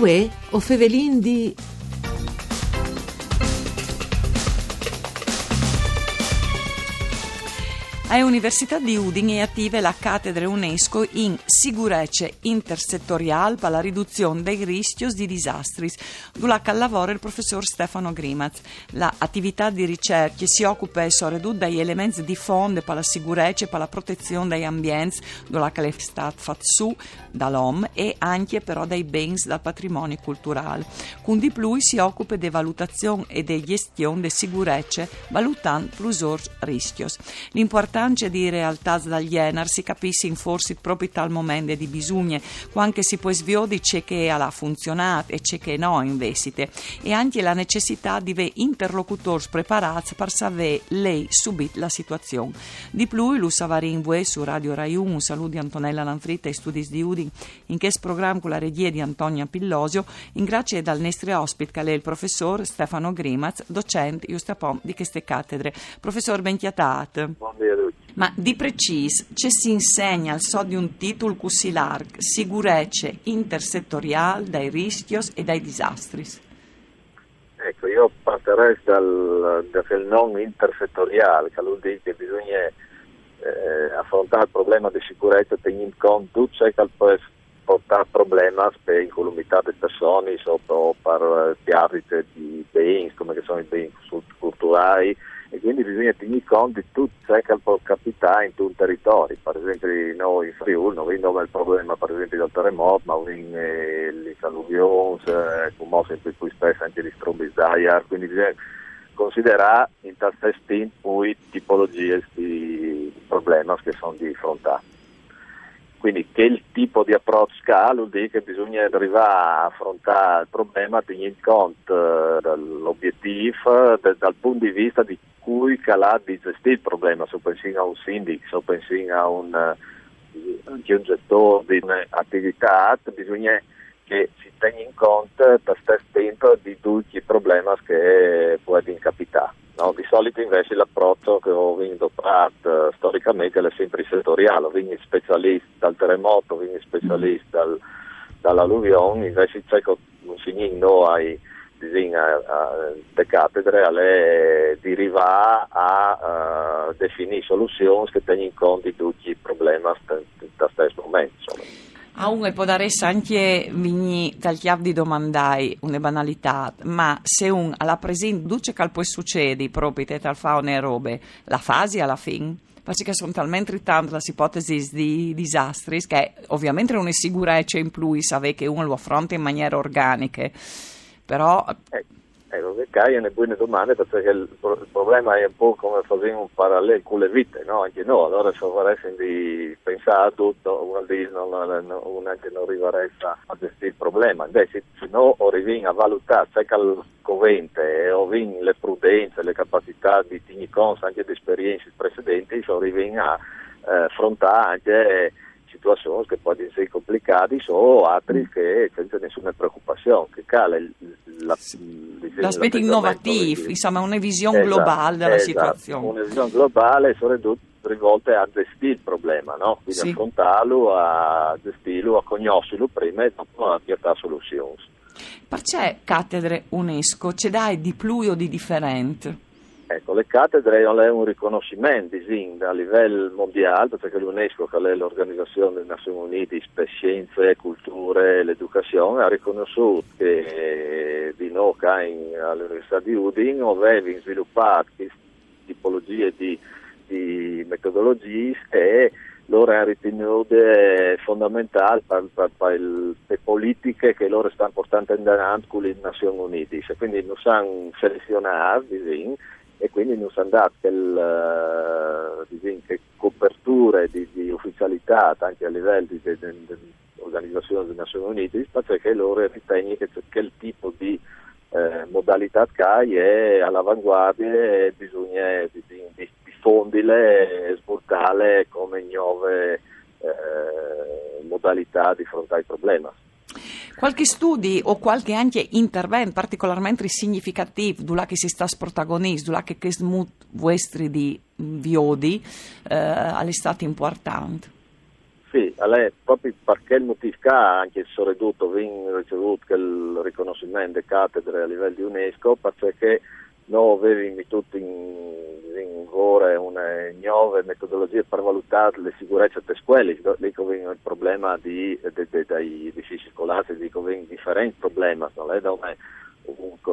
Uè, o fevelin di A Università di Udine è attiva la cattedra UNESCO in sicurezza intersettoriale per la riduzione dei rischi di disastri, dove lavora il professor Stefano Grimaz. L'attività di ricerca si occupa soprattutto degli elementi di fondo per la sicurezza e per la protezione degli ambienti, dove è stata fatta su dall'OM e anche però dei beni dal patrimonio culturale. Con di più si occupa di valutazione e di gestione di sicurezza, valutando plusori rischi. L'importante importanza di realtà sbagliate si capisce in forse proprio tal momento di bisogno, quando si può sviare c'è che ha funzionato e c'è che no investite e anche la necessità di avere interlocutori preparati per sapere lei subito la situazione. Di più, lo Savarin Vue su Radio Rai 1, un saluto di Antonella Lanfritta e studi di Udin, in questo programma con la regia di Antonia Pillosio, in grazie dal nostro ospite che è il professor Stefano Grimaz, docente di queste cattedre. Professor Bentiatat. Buongiorno. Ma di preciso, ci si insegna al so di un titolo così largo, sicurezza intersettoriale dai rischi e dai disastri? Ecco, io partirei dal, dal non intersettoriale, che vuol dire che bisogna eh, affrontare il problema di sicurezza tenendo conto tutto ciò che portare problemi per l'incolumità delle persone o per perdite di beni, come sono i beni culturali, quindi bisogna tenere conto di tutto ciò che può capitare in tutto il territorio. Per esempio noi in Friuli non abbiamo il problema per esempio del terremoto, ma abbiamo eh, le alluvioni, eh, come sempre più spesso anche gli strombi d'aria, quindi bisogna considerare in tal tempo poi tipologie di problemi che sono di fronte. Quindi che il tipo di approccio che vuol dire che bisogna arrivare a affrontare il problema tenendo conto eh, dell'obiettivo dal punto di vista di cui di gestire il problema, se pensi a un sindaco, se pensi a un, uh, un gestore di un'attività, bisogna che si tenga in conto da stesso tempo di tutti i problemi che possono capitare. No, di solito invece l'approccio che ho vinto uh, storicamente è sempre settoriale, vinto specialista dal terremoto, vinto specialista dal, dall'alluvione, invece non si no ai disegna le cattedre alle derivare a uh, definire soluzioni che tengono in conto di tutti i problemi da stesso momento. A uno può dare anche vigni dal chiave di domandai una banalità, ma se un alla presente duce che poi succede proprio tra fauna e robe, la fase alla fine? Perché sono talmente tante le ipotesi di disastri che ovviamente non è sicurezza in più sapere che uno lo affronta in maniera organica, però... Eh Ecco, che caiono buone domande perché il, il, problema è un po' come fare un parallelo con le vite, no? Anche noi, allora se vorresti di pensare a tutto, vuol dire non, non, uno che non arriverà a gestire il problema. Invece, se no, arrivi a valutare se il covente o le prudenze, le capacità di conto anche di esperienze precedenti, se arrivi a eh, affrontare anche situazioni che possono essere complicate o altri che senza nessuna preoccupazione, che cala il, la, l'aspetto innovativo, insomma una visione esatto, globale della esatto, situazione. Una visione globale soprattutto rivolte a gestire il problema, no? quindi sì. affrontarlo, a gestirlo, a conoscerlo prima e dopo a piattare soluzioni. Perché cattedre UNESCO c'è dai di più o di differente? Ecco, le cattedre hanno un riconoscimento a livello mondiale, perché l'UNESCO, che è l'Organizzazione delle Nazioni Unite per Scienze, Culture e l'Educazione, ha riconosciuto che di Noca all'Università di Udine aveva sviluppato tipologie di, di metodologie e loro hanno ritenuto fondamentali per, per, per, le politiche che loro stanno portando in avanti con le Nazioni Unite. Quindi non sanno selezionare, diciamo, e quindi è andato che, che coperture di, di, ufficialità anche a livello dell'Organizzazione delle Nazioni Unite perché loro ritengono che, il tipo di eh, modalità CAI è all'avanguardia e bisogna di, di, diffondile e svoltarle come nuove eh, modalità di affrontare il problema. Qualche studio o qualche anche intervento particolarmente significativo dove che si sta protagonista, dove che mood vostri di viodi eh, è stato importante? Sì, Allora, proprio perché il motivo che anche il Soredutto viene ricevuto il riconoscimento delle cattedre a livello di UNESCO, perché noi avevamo tutti in, in ore una nuove metodologie per valutare le sicurezze delle scuole, lì che il problema di, de, de, dei edifici scolastici, dico differenti problemi, non è da una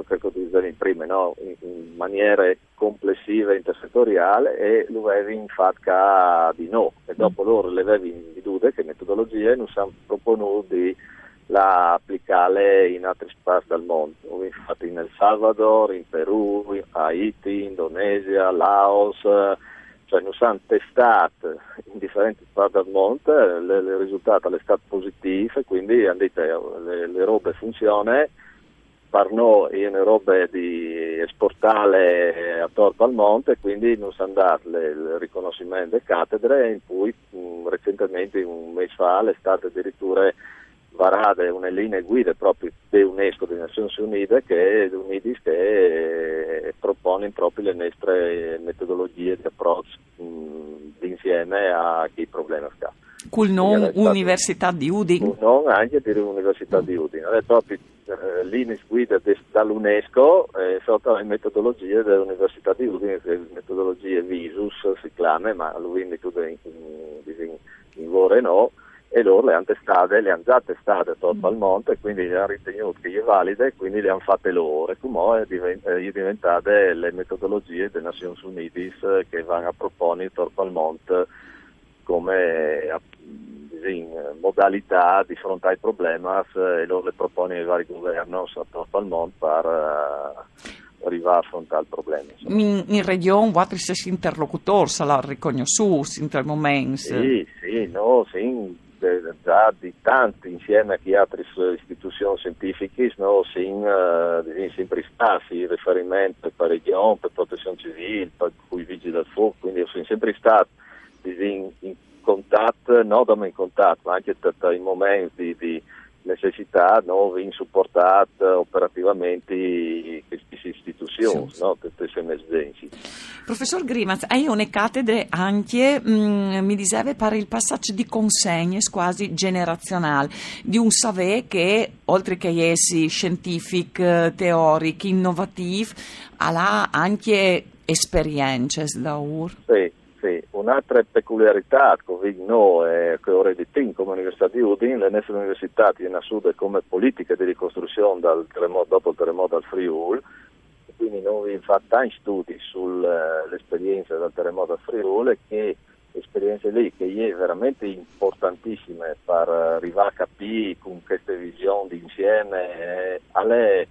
che utilizzavi prima, no? in, in, maniera complessiva e intersettoriale e lo avevi in fatto di no e dopo mm. loro le avevi in dude che metodologie non si hanno proponuto di la applicare in altri spazi del mondo, infatti in El Salvador, in Perù, in Haiti, Indonesia, Laos, cioè non si hanno testato in differenti parti del mondo, il risultato è stato positivo e quindi hanno detto le, le robe funzionano. È una roba di esportare a torto al monte, quindi non si è andato il riconoscimento delle cattedre in cui mh, mm, recentemente un mese fa è stata addirittura varate una linea guida proprio di UNESCO, delle Nazioni Unite, che, UNIDIS, che propone proprio le nostre metodologie di approccio mm, insieme a chi problema ha. Col nome Università di Udine. Non anche di Università di Udine, è proprio eh, linee guida dall'UNESCO eh, sotto le metodologie dell'Università di Udine, le metodologie Visus si chiama, ma lui in, in, in, in Vore no, e loro le hanno testate, le hanno già testate sotto al monte, quindi le hanno ritenute è valide, quindi le hanno fatte loro e come sono diventate le metodologie delle Nazioni Unite che vanno a proporre sotto al monte come in modalità di fronte ai problemi e loro le propone ai vari governi sotto al mondo per arrivare a affrontare il problema. In, in regione, quali interlocutori saranno riconosciuti in quel momento? Sì, sì, no, sì, già di tanti insieme a chi altre istituzioni scientifiche no, sin, uh, sempre stati riferimento per regione, per protezione civile, per cui vigili del fuoco, quindi sono sempre stati in, in contatto, non in contatto, ma anche in momenti di necessità no, in supportate operativamente sì. no, queste emergenze. Professor Grimaz, hai una cattedra anche, mh, mm, mi diceva, per il passaggio di consegne quasi generazionali, di un saver che, oltre che essere scientifico, teorico, innovativo, ha anche esperienze da UR. Sì. Sì, un'altra peculiarità che noi che ora di come Università di Udine, le nostre università hanno assunto come politica di ricostruzione terremoto, dopo il terremoto al Friuli, quindi noi abbiamo fatto tanti studi sull'esperienza del terremoto al Friuli che esperienze lì che è veramente importantissime per arrivare a capire con queste visioni d'insieme, è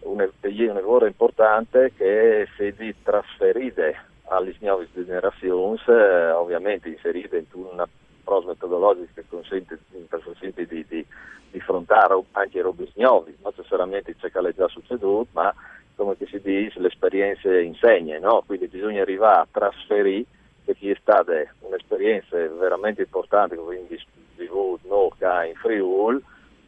un, lavoro importante che si trasferite alle nuove generazioni, eh, ovviamente inserite in una prosa metodologica che consente, di, di, di affrontare anche i robe nuovi, non necessariamente ciò che è già succeduto, ma come si dice, l'esperienza insegna, no? quindi bisogna arrivare a trasferire per chi è stata un'esperienza veramente importante, quindi vissuto no, in Friuli,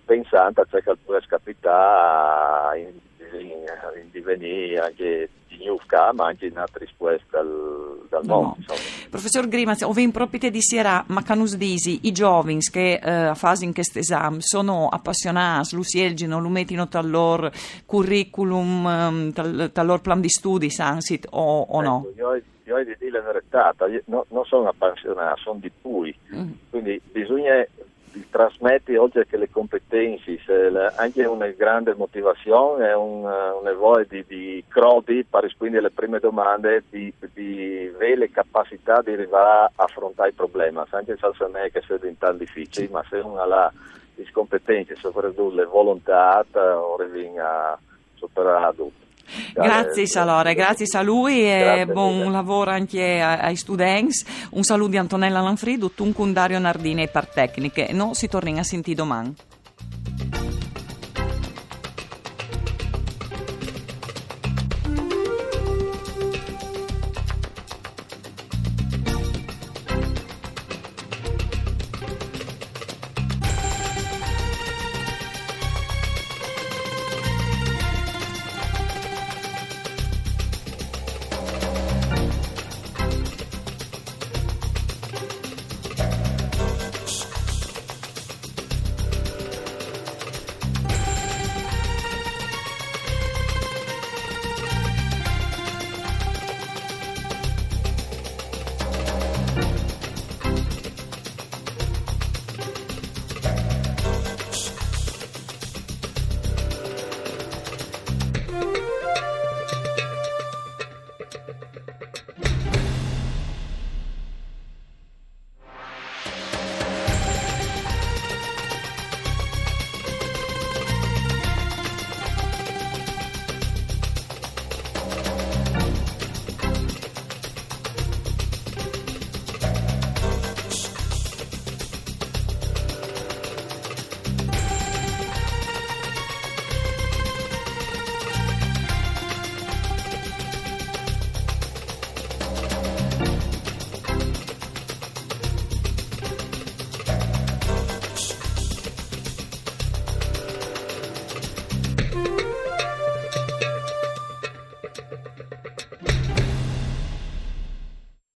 pensando a che può capitare in, in, in divenire anche di Newca, ma anche in altri square dal, dal no. mondo. Professor Grimaz, ove in proprietà di Sierra Macanus Disi, i giovani che eh, a fase in questo esame sono appassionati, lo sielgino, lo mettono dal loro curriculum, ehm, dal loro plan di studi, Sansit, o, o no? Ecco, io, io ho di dire la verità, no, non sono appassionato, sono di cui, mm. quindi bisogna trasmetti oltre che le competenze, anche una grande motivazione e un, una voglia di, di crodi per rispondere alle prime domande, di, di avere capacità di arrivare a affrontare i problemi, anche se non è che sia diventato difficile, ma se uno ha le competenze, soprattutto le volontà, ora viene a superare tutto. Grazie Salore, grazie a lui e buon lavoro anche ai studenti. Un saluto di Antonella Lanfrido, un Dario Nardini e per tecniche. No, si torna a sentire domani.